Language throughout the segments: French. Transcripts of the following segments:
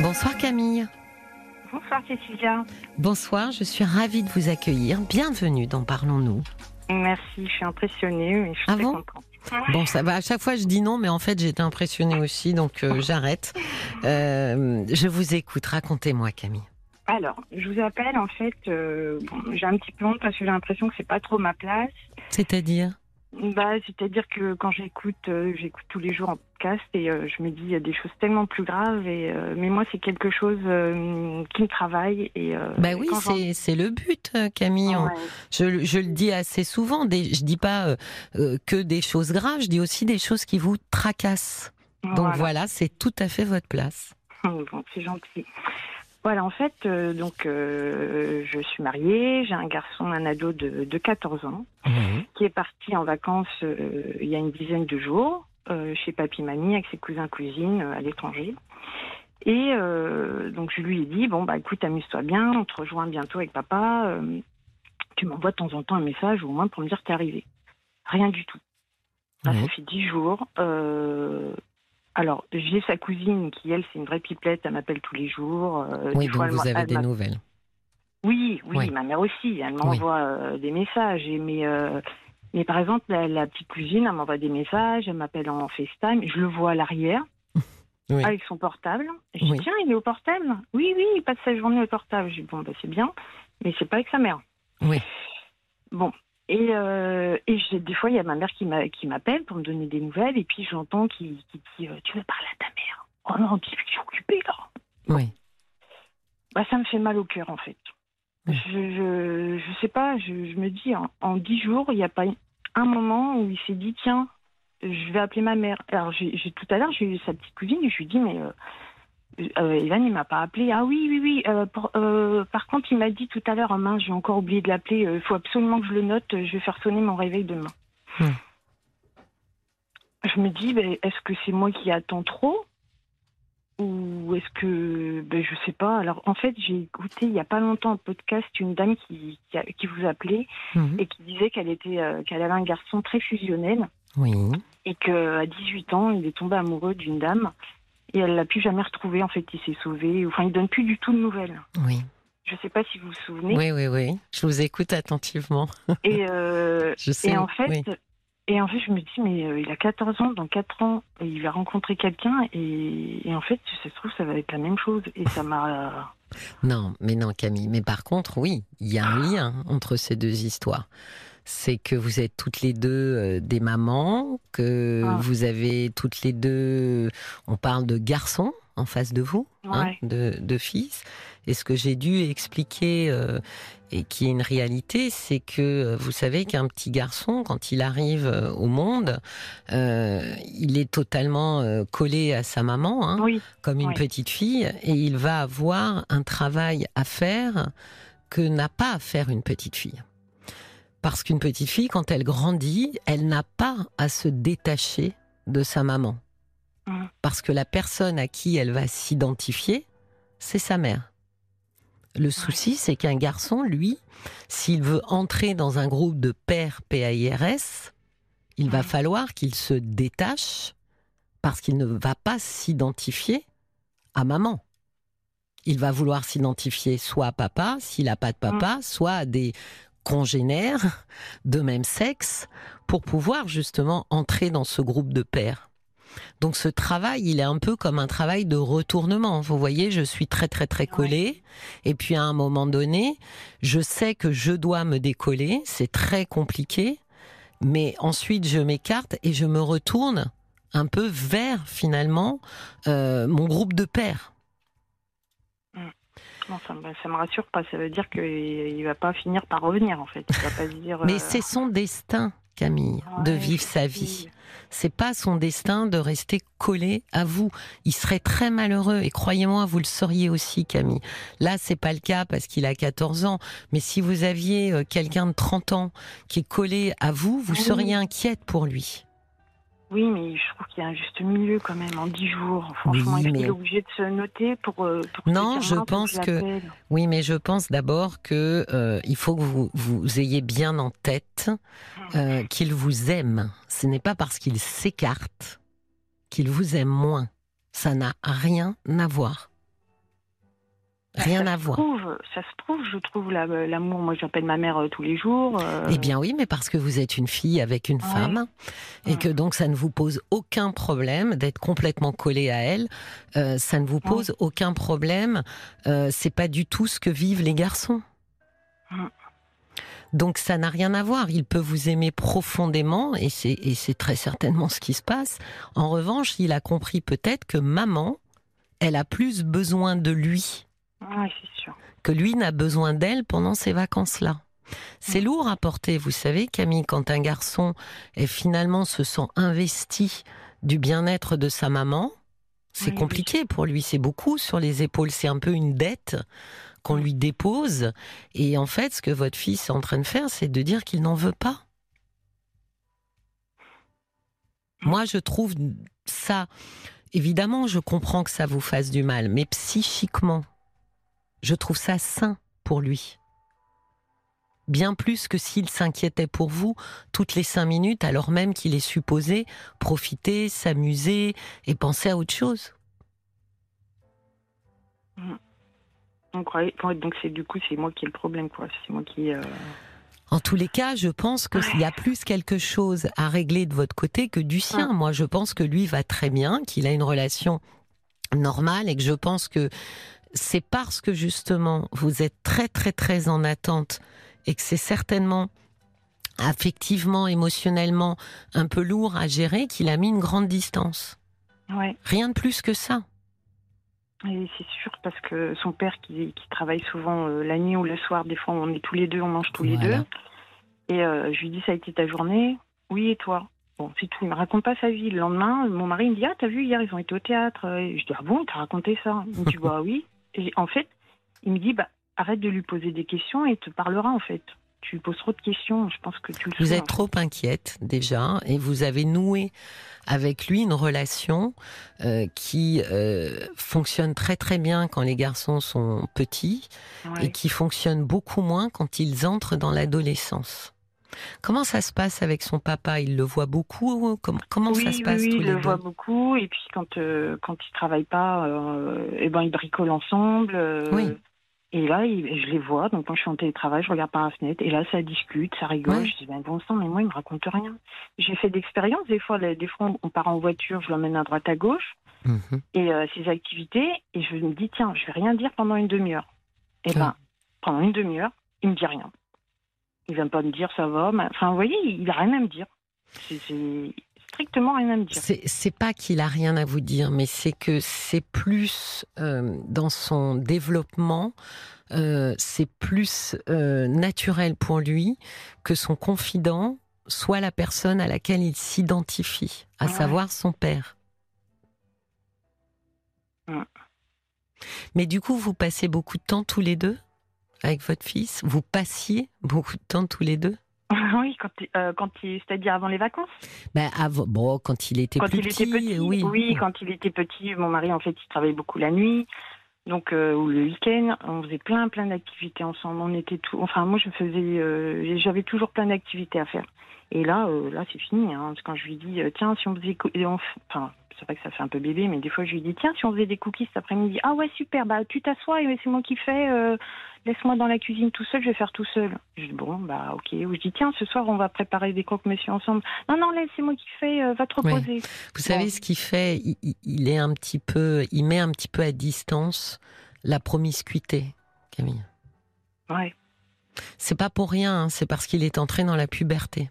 Bonsoir Camille. Bonsoir Cécilia. Bonsoir, je suis ravie de vous accueillir. Bienvenue dans Parlons-nous. Merci, je suis impressionnée, je suis ah très bon contente. Bon, ça va. À chaque fois, je dis non, mais en fait, j'étais impressionnée aussi, donc euh, j'arrête. Euh, je vous écoute. Racontez-moi, Camille. Alors, je vous appelle en fait. euh, bon, j'ai un petit peu honte parce que j'ai l'impression que c'est pas trop ma place. C'est-à-dire? Bah, c'est-à-dire que quand j'écoute, euh, j'écoute tous les jours en podcast et euh, je me dis il y a des choses tellement plus graves. Et euh, mais moi, c'est quelque chose qui me travaille et. Bah oui, c'est c'est le but, Camille. Ouais. Je, je le dis assez souvent. Des, je dis pas que des choses graves. Je dis aussi des choses qui vous tracassent. Donc Voilà. voilà, c'est tout à fait votre place. Bon, c'est gentil. Voilà, en fait, euh, donc euh, je suis mariée, j'ai un garçon, un ado de, de 14 ans. Oui. qui est parti en vacances euh, il y a une dizaine de jours euh, chez papy mamie avec ses cousins cousines euh, à l'étranger. Et euh, donc je lui ai dit bon bah écoute amuse-toi bien, on te rejoint bientôt avec papa. euh, tu m'envoies de temps en temps un message ou au moins pour me dire que t'es arrivé. Rien du tout. Ça fait dix jours. Alors j'ai sa cousine qui elle c'est une vraie pipelette, elle m'appelle tous les jours. euh, Oui, des donc vous avez elle des nouvelles. oui, oui, Oui. ma mère aussi. Elle m'envoie euh, des messages. Et mais, euh, mais par exemple, la, la petite cousine, elle m'envoie des messages. Elle m'appelle en FaceTime. Je le vois à l'arrière Oui. avec son portable. Je dis tiens, il est au portable. Oui, oui, il passe sa journée au portable. Je dis bon, bah, c'est bien, mais c'est pas avec sa mère. Oui. Bon. Et, euh, et des fois, il y a ma mère qui m'a- qui m'appelle pour me donner des nouvelles. Et puis j'entends qu'il dit euh, tu veux parler à ta mère? Oh non, dis je suis occupée là. Oui. Bah, ça me fait mal au cœur, en fait. Oui. Je, je, je sais pas, je, je me dis, en, en dix jours, il n'y a pas un moment où il s'est dit, tiens, je vais appeler ma mère. Alors, j'ai j'ai- tout à l'heure, j'ai eu sa petite cousine et je lui ai dit, mais euh, euh, Evan, il m'a pas appelé. Ah oui, oui, oui. euh, pour- euh, par contre, il m'a dit tout à l'heure, oh mince, j'ai encore oublié de l'appeler. Il faut absolument que je le note. Je vais faire sonner mon réveil demain. Hmm. Je me dis, ben, est-ce que c'est moi qui attends trop? Ou est-ce que, ben, je sais pas. Alors, en fait, j'ai écouté il y a pas longtemps un podcast une dame qui, qui, a- qui vous appelait Mhm. et qui disait qu'elle était, euh, qu'elle avait un garçon très fusionnel Oui. et qu'à 18 ans, il est tombé amoureux d'une dame et elle l'a plus jamais retrouvé. En fait, il s'est sauvé. Enfin, il donne plus du tout de nouvelles. Oui. Je sais pas si vous vous souvenez. Oui, oui, oui. Je vous écoute attentivement. Et, euh, Je sais. et en fait, oui. et en fait, je me dis, mais euh, il a 14 ans, dans 4 ans, et il va rencontrer quelqu'un, et, et en fait, ça se trouve, ça va être la même chose. Et ça m'a. Non, mais non, Camille. Mais par contre, oui, il y a un lien entre ces deux histoires. C'est que vous êtes toutes les deux euh, des mamans, que Ah. vous avez toutes les deux. On parle de garçons en face de vous, hein, de, de fils. Et ce que j'ai dû expliquer euh, et qui est une réalité, c'est que euh, vous savez qu'un petit garçon, quand il arrive euh, au monde, euh, il est totalement euh, collé à sa maman. hein Oui, comme une petite fille et il va avoir un travail à faire que n'a pas à faire une petite fille. Parce qu'une petite fille, quand elle grandit, elle n'a pas à se détacher de sa maman. Mhm. Parce que la personne à qui elle va s'identifier, c'est sa mère. Le souci, c'est qu'un garçon, lui, s'il veut entrer dans un groupe de pères PAIRS, il va falloir qu'il se détache parce qu'il ne va pas s'identifier à maman. Il va vouloir s'identifier soit à papa, s'il n'a pas de papa, soit à des congénères de même sexe pour pouvoir justement entrer dans ce groupe de pères. Donc ce travail, il est un peu comme un travail de retournement. Vous voyez, je suis très très très collée et puis à un moment donné, je sais que je dois me décoller, c'est très compliqué, mais ensuite je m'écarte et je me retourne un peu vers finalement euh, mon groupe de pères. Non, ça, me, ça me rassure pas. Ça veut dire qu'il il va pas finir par revenir, en fait. Il va pas se dire. Mais euh, c'est son destin, Camille, de vivre sa vie. C'est pas son destin de rester collé à vous. Il serait très malheureux et croyez-moi, vous le sauriez aussi, Camille. Là, c'est pas le cas parce qu'il a 14 ans. Mais si vous aviez euh, quelqu'un de 30 ans qui est collé à vous, vous Oui. seriez inquiète pour lui. Oui, mais je trouve qu'il y a un juste milieu quand même en 10 jours. Franchement, Oui, mais- qu'il est obligé de se noter pour. euh, pour Non, je pense que- Oui, mais je pense d'abord que euh, il faut que vous, vous ayez bien en tête euh, qu'il vous aime. Ce n'est pas parce qu'il s'écarte qu'il vous aime moins. Ça n'a rien à voir. Rien ça à se voir. Trouve, ça se trouve, je trouve la- l'amour. Moi, j'appelle ma mère euh, tous les jours. euh, Eh bien oui, mais parce que vous êtes une fille avec une Ouais. femme et Ouais. que donc ça ne vous pose aucun problème d'être complètement collé à elle. Euh, ça ne vous pose aucun problème. Euh, c'est pas du tout ce que vivent les garçons. Donc ça n'a rien à voir. Il peut vous aimer profondément et c'est très certainement ce qui se passe. En revanche, il a compris peut-être que maman, elle a plus besoin de lui c'est sûr. que lui n'a besoin d'elle pendant ces vacances-là. C'est lourd à porter, vous savez, Camille, quand un garçon est finalement se sent investi du bien-être de sa maman, c'est Oui, compliqué pour lui, c'est beaucoup sur les épaules, c'est un peu une dette qu'on lui dépose. Et en fait, ce que votre fils est en train de faire, c'est de dire qu'il n'en veut pas. Moi, je trouve ça, évidemment, je comprends que ça vous fasse du mal, mais psychiquement, je trouve ça sain pour lui. Bien plus que s'il s'inquiétait pour vous toutes les cinq minutes, alors même qu'il est supposé profiter, s'amuser et penser à autre chose. Donc, ouais, ouais, donc c'est du coup, c'est moi qui ai le problème, quoi. C'est moi qui. euh, En tous les cas, je pense qu'il y a plus quelque chose à régler de votre côté que du sien. Moi, je pense que lui va très bien, qu'il a une relation normale et que je pense que c'est parce que justement vous êtes très très très en attente et que c'est certainement affectivement, émotionnellement un peu lourd à gérer qu'il a mis une grande distance. Ouais. Rien de plus que ça. Et c'est sûr parce que son père qui, qui travaille souvent euh, la nuit ou le soir, des fois on est tous les deux, on mange tous les deux. Et euh, je lui dis ça a été ta journée? Oui et toi? Bon c'est tout. Il me raconte pas sa vie. Le lendemain, mon mari me dit ah t'as vu hier ils ont été au théâtre. Et je dis ah bon t'as raconté ça? Il me dit bah oui. Et en fait il me dit bah arrête de lui poser des questions et il te parlera en fait. Tu lui poses trop de questions. Je pense que tu le Vous êtes trop inquiète déjà et vous avez noué avec lui une relation euh, qui euh, fonctionne très très bien quand les garçons sont petits et qui fonctionne beaucoup moins quand ils entrent dans l'adolescence. Comment ça se passe avec son papa? Il le voit beaucoup? Comment, comment oui, ça se passe oui, tous il les le deux? voit beaucoup. Et puis quand euh, quand il travaille pas, euh, eh ben ils bricolent ensemble. euh, Oui. Et là, il- je les vois. Donc quand je suis en télétravail, je regarde par la fenêtre. Et là, ça discute, ça rigole. Je dis ben bon sang, mais moi il me raconte rien. J'ai fait d'expérience des fois. les- Des fois, on part en voiture, je l'emmène à droite à gauche Mhm. et euh, ses activités. Et je me dis tiens, je vais rien dire pendant une demi-heure. Et ben Ouais. pendant une demi-heure, il me dit rien. Il vient pas me dire ça va. mais- Enfin, vous voyez, il a rien à me dire. C'est strictement rien à me dire. C'est c'est pas qu'il a rien à vous dire, mais c'est que c'est plus euh, dans son développement, euh, c'est plus euh, naturel pour lui que son confident soit la personne à laquelle il s'identifie, à Ouais. savoir son père. Ouais. Mais du coup, vous passez beaucoup de temps tous les deux? Avec votre fils. Vous passiez beaucoup de temps tous les deux? oui, quand, euh, quand c'est-à-dire avant les vacances? Ben, avant- bon, quand il était quand plus il était petit, oui. quand il était petit, mon mari en fait, il travaillait beaucoup la nuit, donc euh, ou le week-end, on faisait plein plein d'activités ensemble. On était tout, enfin moi je faisais, euh, j'avais toujours plein d'activités à faire. Et là, euh, là c'est fini. Hein, quand je lui dis tiens si on faisait, on enfin c'est vrai que ça fait un peu bébé, mais des fois je lui dis tiens si on faisait des cookies cet après-midi, ah ouais super, bah tu t'assois et c'est moi qui fais. euh, Laisse-moi dans la cuisine tout seul, je vais faire tout seul. Je dis bon, bah ok. Ou je dis tiens, ce soir on va préparer des croque-monsieur ensemble. Non, non, laisse, c'est moi qui fais, euh, va te Ouais. reposer. Vous savez ce qu'il fait? Il, est un petit peu, il met un petit peu à distance la promiscuité, Camille. Ouais. C'est pas pour rien, hein, c'est parce qu'il est entré dans la puberté.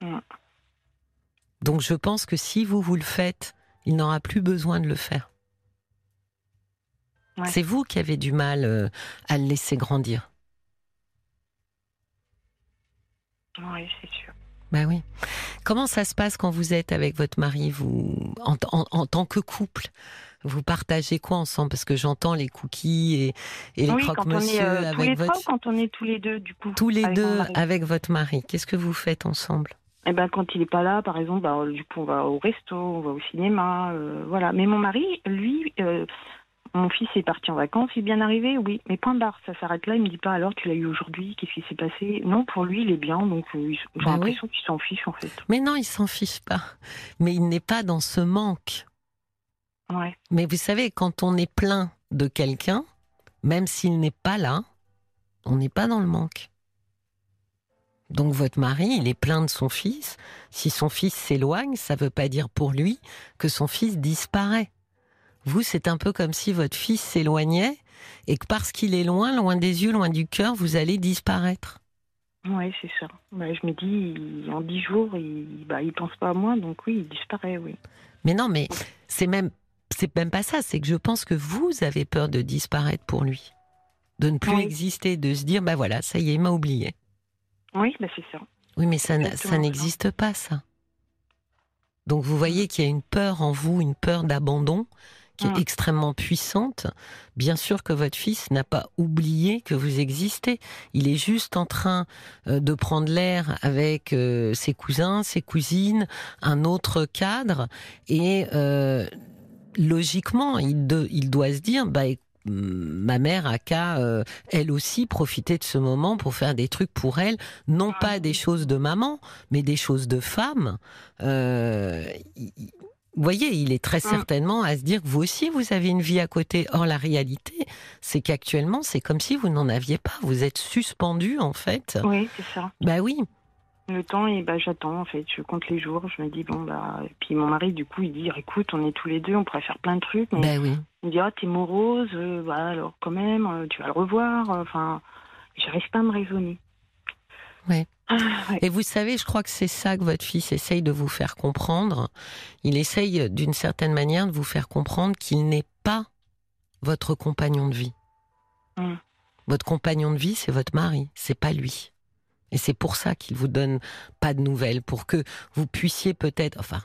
Mm. Donc je pense que si vous vous le faites, il n'aura plus besoin de le faire. Ouais. C'est vous qui avez du mal euh, à le laisser grandir. Oui, c'est sûr. Ben oui. Comment ça se passe quand vous êtes avec votre mari, vous, en, en- en tant que couple Vous partagez quoi ensemble? Parce que j'entends les cookies et, et les oui, croque-monsieur euh, tous les avec trois votre... quand on est tous les deux, du coup. Tous les avec deux avec votre mari. Qu'est-ce que vous faites ensemble? Eh ben, quand il est pas là, par exemple, bah, du coup, on va au resto, on va au cinéma, euh, voilà. Mais mon mari, lui, euh, mon fils est parti en vacances, il est bien arrivé, oui. Mais point barre, ça s'arrête là. Il me dit pas alors tu l'as eu aujourd'hui, qu'est-ce qui s'est passé? Non, pour lui, il est bien, donc euh, j'ai Bah l'impression qu'il s'en fiche en fait. Mais non, il s'en fiche pas. Mais il n'est pas dans ce manque. Ouais. Mais vous savez, quand on est plein de quelqu'un, même s'il n'est pas là, on n'est pas dans le manque. Donc votre mari, il est plein de son fils. Si son fils s'éloigne, ça ne veut pas dire pour lui que son fils disparaît. Vous, c'est un peu comme si votre fils s'éloignait et que parce qu'il est loin, loin des yeux, loin du cœur, vous allez disparaître. Oui, c'est ça. Bah, je me dis, en dix jours, il, bah, il pense pas à moi, donc oui, il disparaît, oui. Mais non, mais c'est même, c'est même pas ça. C'est que je pense que vous avez peur de disparaître pour lui, de ne plus Oui. exister, de se dire, bah voilà, ça y est, il m'a oublié. Oui, bah, c'est ça. Oui, mais ça, n'existe pas, ça. Donc vous voyez qu'il y a une peur en vous, une peur d'abandon qui est Mm. extrêmement puissante. Bien sûr que votre fils n'a pas oublié que vous existez. Il est juste en train euh, de prendre l'air avec euh, ses cousins, ses cousines, un autre cadre. Et euh, logiquement, il, de- il doit se dire, bah, ma mère a qu'à, euh, elle aussi, profiter de ce moment pour faire des trucs pour elle, non pas des choses de maman, mais des choses de femme. Euh, vous voyez, il est très Mm. certainement à se dire que vous aussi, vous avez une vie à côté. Or, la réalité, c'est qu'actuellement, c'est comme si vous n'en aviez pas. Vous êtes suspendu, en fait. Oui, c'est ça. Bah oui. Le temps, et bah, j'attends, en fait. Je compte les jours. Je me dis, bon, bah. Et puis mon mari, du coup, il dit, écoute, on est tous les deux, on pourrait faire plein de trucs. Mais Bah oui. il me dit, ah, t'es morose, euh, bah, alors quand même, euh, tu vas le revoir. euh, Enfin, j'arrive pas à me raisonner. Ouais. Ah, ouais. Et vous savez, je crois que c'est ça que votre fils essaye de vous faire comprendre. Il essaye d'une certaine manière de vous faire comprendre qu'il n'est pas votre compagnon de vie. Mm. Votre compagnon de vie, c'est votre mari, c'est pas lui. Et c'est pour ça qu'il vous donne pas de nouvelles, pour que vous puissiez peut-être, enfin,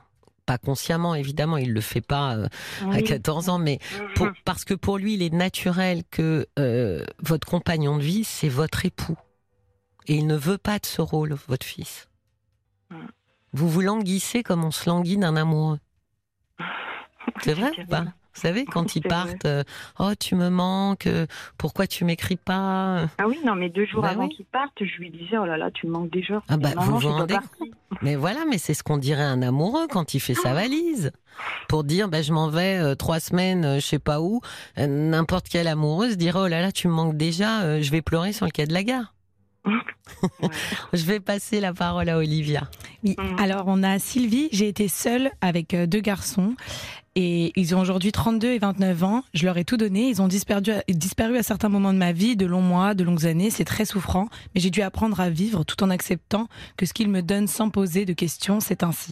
pas consciemment évidemment, il le fait pas euh, à Oui. 14 ans, mais pour- parce que pour lui, il est naturel que euh, votre compagnon de vie, c'est votre époux. Et il ne veut pas de ce rôle, votre fils. Vous vous languissez comme on se languit d'un amoureux. C'est vrai ou pas? Vous savez, quand ils partent, euh, oh tu me manques, euh, pourquoi tu m'écris pas Ah oui, non, mais deux jours Bah avant oui. qu'il parte, je lui disais, oh là là, tu me manques déjà. Ah bah, vous vous rendez partir. Mais voilà, mais c'est ce qu'on dirait un amoureux quand il fait sa valise. Pour dire, bah, je m'en vais euh, trois semaines, euh, je sais pas où. Euh, N'importe quelle amoureuse dirait, oh là là, tu me manques déjà, euh, je vais pleurer sur le quai de la gare. Ouais. Je vais passer la parole à Olivia. Oui. Mhm. Alors, on a Sylvie. J'ai été seule avec euh, deux garçons. Et ils ont aujourd'hui 32 et 29 ans. Je leur ai tout donné. Ils ont disparu, disparu à certains moments de ma vie, de longs mois, de longues années. C'est très souffrant. Mais j'ai dû apprendre à vivre tout en acceptant que ce qu'ils me donnent sans poser de questions, c'est ainsi.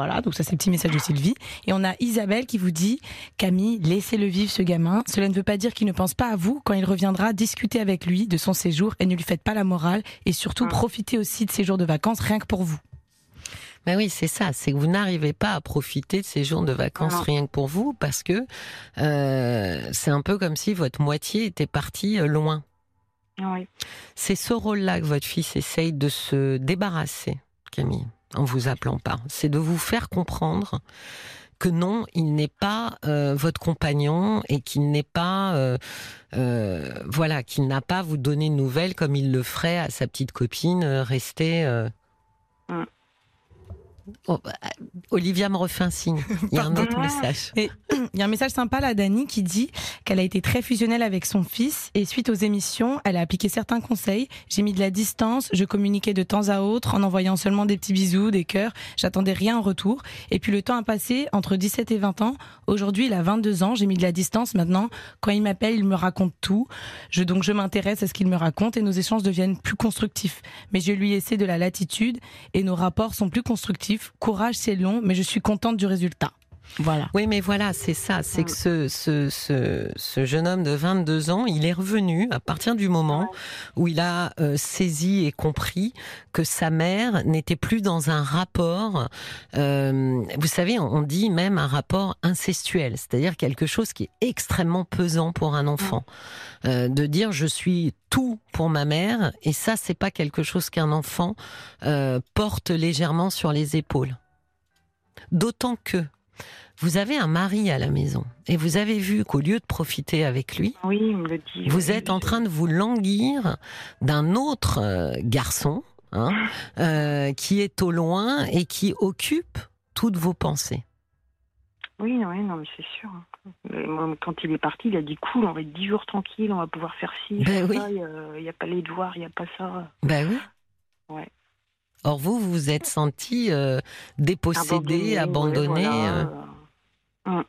Voilà, donc ça c'est le petit message de Sylvie. Et on a Isabelle qui vous dit Camille, laissez-le vivre ce gamin. Cela ne veut pas dire qu'il ne pense pas à vous. Quand il reviendra, discutez avec lui de son séjour et ne lui faites pas la morale. Et surtout, Ah. profitez aussi de ses jours de vacances rien que pour vous. Ben oui, c'est ça, c'est que vous n'arrivez pas à profiter de ces jours de vacances Non. rien que pour vous, parce que euh, c'est un peu comme si votre moitié était partie euh, loin. Oui. C'est ce rôle-là que votre fils essaye de se débarrasser, Camille, en vous appelant pas. C'est de vous faire comprendre que non, il n'est pas euh, votre compagnon et qu'il n'est pas, euh, euh, voilà, qu'il n'a pas vous donner de nouvelles comme il le ferait à sa petite copine, euh. Mm. Oh, bah, Olivia me refait un signe. Il y a un autre message. Il y a un message sympa là d'Annie qui dit qu'elle a été très fusionnelle avec son fils et suite aux émissions, elle a appliqué certains conseils. J'ai mis de la distance, je communiquais de temps à autre en envoyant seulement des petits bisous, des cœurs. J'attendais rien en retour. Et puis le temps a passé entre 17 et 20 ans. Aujourd'hui, il a 22 ans. J'ai mis de la distance maintenant. Quand il m'appelle, il me raconte tout. Je, donc je m'intéresse à ce qu'il me raconte et nos échanges deviennent plus constructifs. Mais je lui laissé de la latitude et nos rapports sont plus constructifs. Courage, c'est long, mais je suis contente du résultat. Oui, mais voilà, c'est ça. C'est que ce, jeune homme de 22 ans, il est revenu à partir du moment où il a euh, saisi et compris que sa mère n'était plus dans un rapport, euh, vous savez, on dit même un rapport incestuel, c'est-à-dire quelque chose qui est extrêmement pesant pour un enfant. Euh, de dire je suis tout pour ma mère, et ça, c'est pas quelque chose qu'un enfant porte légèrement sur les épaules. D'autant que vous avez un mari à la maison et vous avez vu qu'au lieu de profiter avec lui, Oui, il me le dit. vous êtes en train de vous languir d'un autre euh, garçon hein, euh, qui est au loin et qui occupe toutes vos pensées. Oui, oui, non, mais c'est sûr. Mais moi, quand il est parti, il a dit cool, on va être 10 jours tranquille, on va pouvoir faire ci, Ben oui. il n'y a, pas les devoirs, il n'y a pas ça. Ben oui. Ouais. Or vous, vous vous êtes senti euh, dépossédé, abandonné. voilà, euh. euh.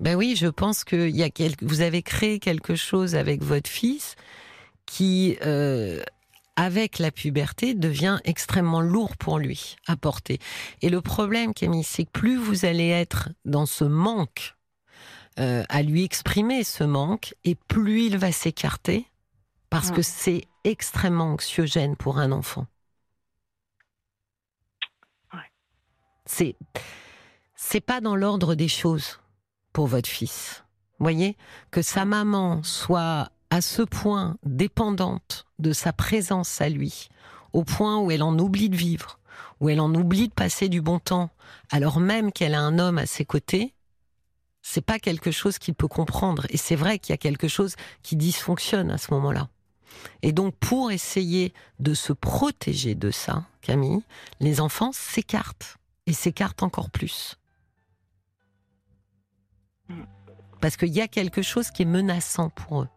Ben oui, je pense que y a quelque... vous avez créé quelque chose avec votre fils qui, euh, avec la puberté, devient extrêmement lourd pour lui à porter. Et le problème, Camille, c'est que plus vous allez être dans ce manque, euh, à lui exprimer ce manque, et plus il va s'écarter, parce Mm. que c'est extrêmement anxiogène pour un enfant. Ouais. C'est c'est pas dans l'ordre des choses pour votre fils. Voyez? Que sa maman soit à ce point dépendante de sa présence à lui, au point où elle en oublie de vivre, où elle en oublie de passer du bon temps, alors même qu'elle a un homme à ses côtés, c'est pas quelque chose qu'il peut comprendre. Et c'est vrai qu'il y a quelque chose qui dysfonctionne à ce moment-là. Et donc, pour essayer de se protéger de ça, Camille, les enfants s'écartent. Et s'écartent encore plus. Parce qu'il y a quelque chose qui est menaçant pour eux.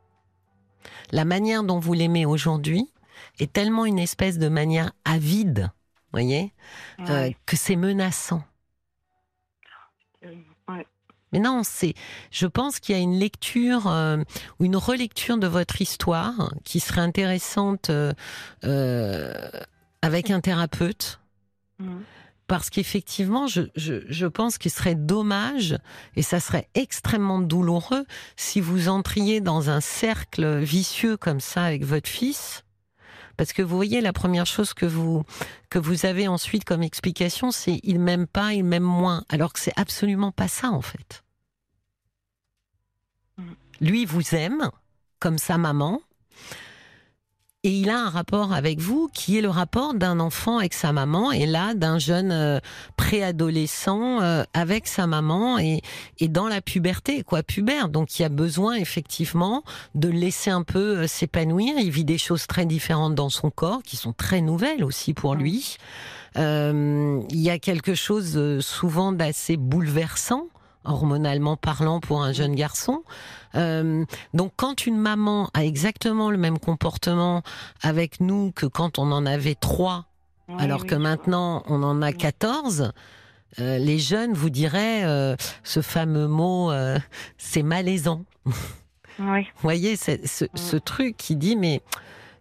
La manière dont vous l'aimez aujourd'hui est tellement une espèce de manière avide, voyez, euh, que c'est menaçant. Euh, ouais. Mais non, c'est. Je pense qu'il y a une lecture euh, ou une relecture de votre histoire qui serait intéressante euh, euh, avec un thérapeute. Mhm. Parce qu'effectivement, je, je, je pense qu'il serait dommage et ça serait extrêmement douloureux si vous entriez dans un cercle vicieux comme ça avec votre fils. Parce que vous voyez, la première chose que vous, que vous avez ensuite comme explication, c'est il m'aime pas, il m'aime moins. Alors que c'est absolument pas ça, en fait. Mhm. Lui vous aime, comme sa maman, et il a un rapport avec vous qui est le rapport d'un enfant avec sa maman et là d'un jeune euh, préadolescent euh, avec sa maman et, et dans la puberté, quoi, pubère. Donc il y a besoin effectivement de laisser un peu euh, s'épanouir. Il vit des choses très différentes dans son corps qui sont très nouvelles aussi pour lui. Euh, il y a quelque chose souvent d'assez bouleversant hormonalement parlant pour un jeune garçon. Euh, donc quand une maman a exactement le même comportement avec nous que quand on en avait trois, alors oui, que maintenant on en a Mm. 14, euh, les jeunes vous diraient euh, ce fameux mot c'est malaisant. Vous voyez ce, Mm. ce truc qui dit mais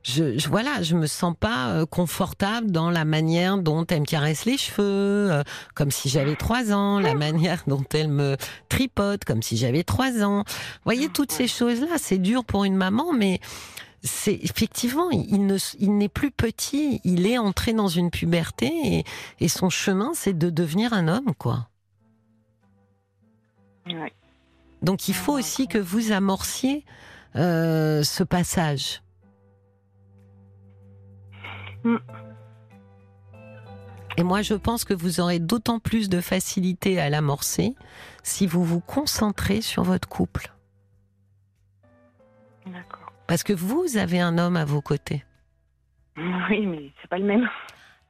je, je voilà je me sens pas euh, confortable dans la manière dont elle me caresse les cheveux euh, comme si j'avais trois ans la manière dont elle me tripote comme si j'avais trois ans. Vous voyez toutes ces choses là c'est dur pour une maman mais c'est effectivement il ne il n'est plus petit il est entré dans une puberté et, et son chemin c'est de devenir un homme quoi. Ouais. donc il faut Ah, aussi que vous amorciez euh, ce passage Mm. Et moi, je pense que vous aurez d'autant plus de facilité à l'amorcer si vous vous concentrez sur votre couple. D'accord. Parce que vous avez un homme à vos côtés. Oui, mais c'est pas le même.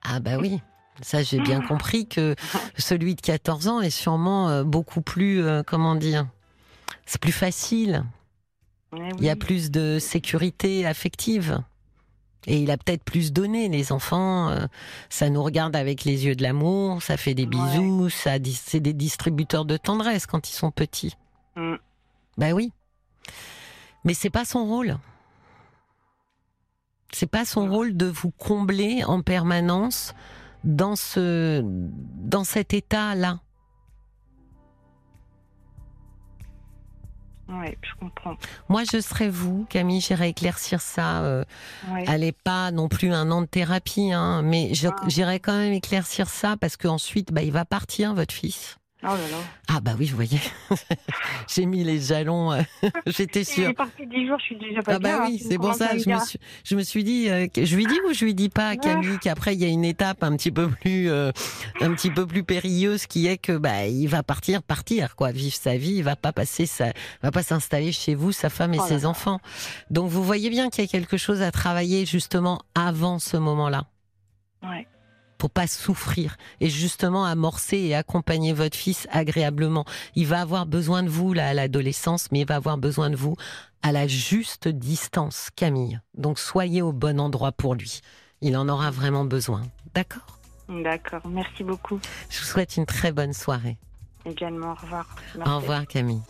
Ah bah oui, ça j'ai bien compris que celui de 14 ans est sûrement euh, beaucoup plus, euh, comment dire, c'est plus facile. Ouais, Il y a plus de sécurité affective. Et il a peut-être plus donné, les enfants. euh, ça nous regarde avec les yeux de l'amour, ça fait des Ouais. bisous, ça, c'est des distributeurs de tendresse quand ils sont petits. Mm. Ben oui. Mais c'est pas son rôle. C'est pas son rôle de vous combler en permanence dans ce, dans cet état-là. Ouais, je comprends. Moi, je serais vous, Camille, j'irais éclaircir ça. euh, Ouais. Allez pas non plus un an de thérapie, hein, mais Ah. j'irai quand même éclaircir ça parce qu'ensuite, bah, il va partir, votre fils. Oh là là. Ah bah oui, vous voyez, j'ai mis les jalons, euh, j'étais Il sûre. est parti 10 jours, je suis déjà pas Ah bah bien. hein, oui, tu c'est pour ça. Je me suis, je me suis dit, euh, je lui dis ou je lui dis pas, à Camille, qu'après il y a une étape un petit peu plus, euh, un petit peu plus périlleuse, qui est que bah il va partir, partir quoi, vivre sa vie, il va pas passer il va pas s'installer chez vous, sa femme et Oh ses enfants. Donc vous voyez bien qu'il y a quelque chose à travailler justement avant ce moment-là. Ouais. Pour pas souffrir et justement amorcer et accompagner votre fils agréablement. Il va avoir besoin de vous là à l'adolescence, mais il va avoir besoin de vous à la juste distance, Camille. Donc soyez au bon endroit pour lui. Il en aura vraiment besoin. D'accord? D'accord, merci beaucoup. Je vous souhaite une très bonne soirée. Également, au revoir. Au revoir Camille.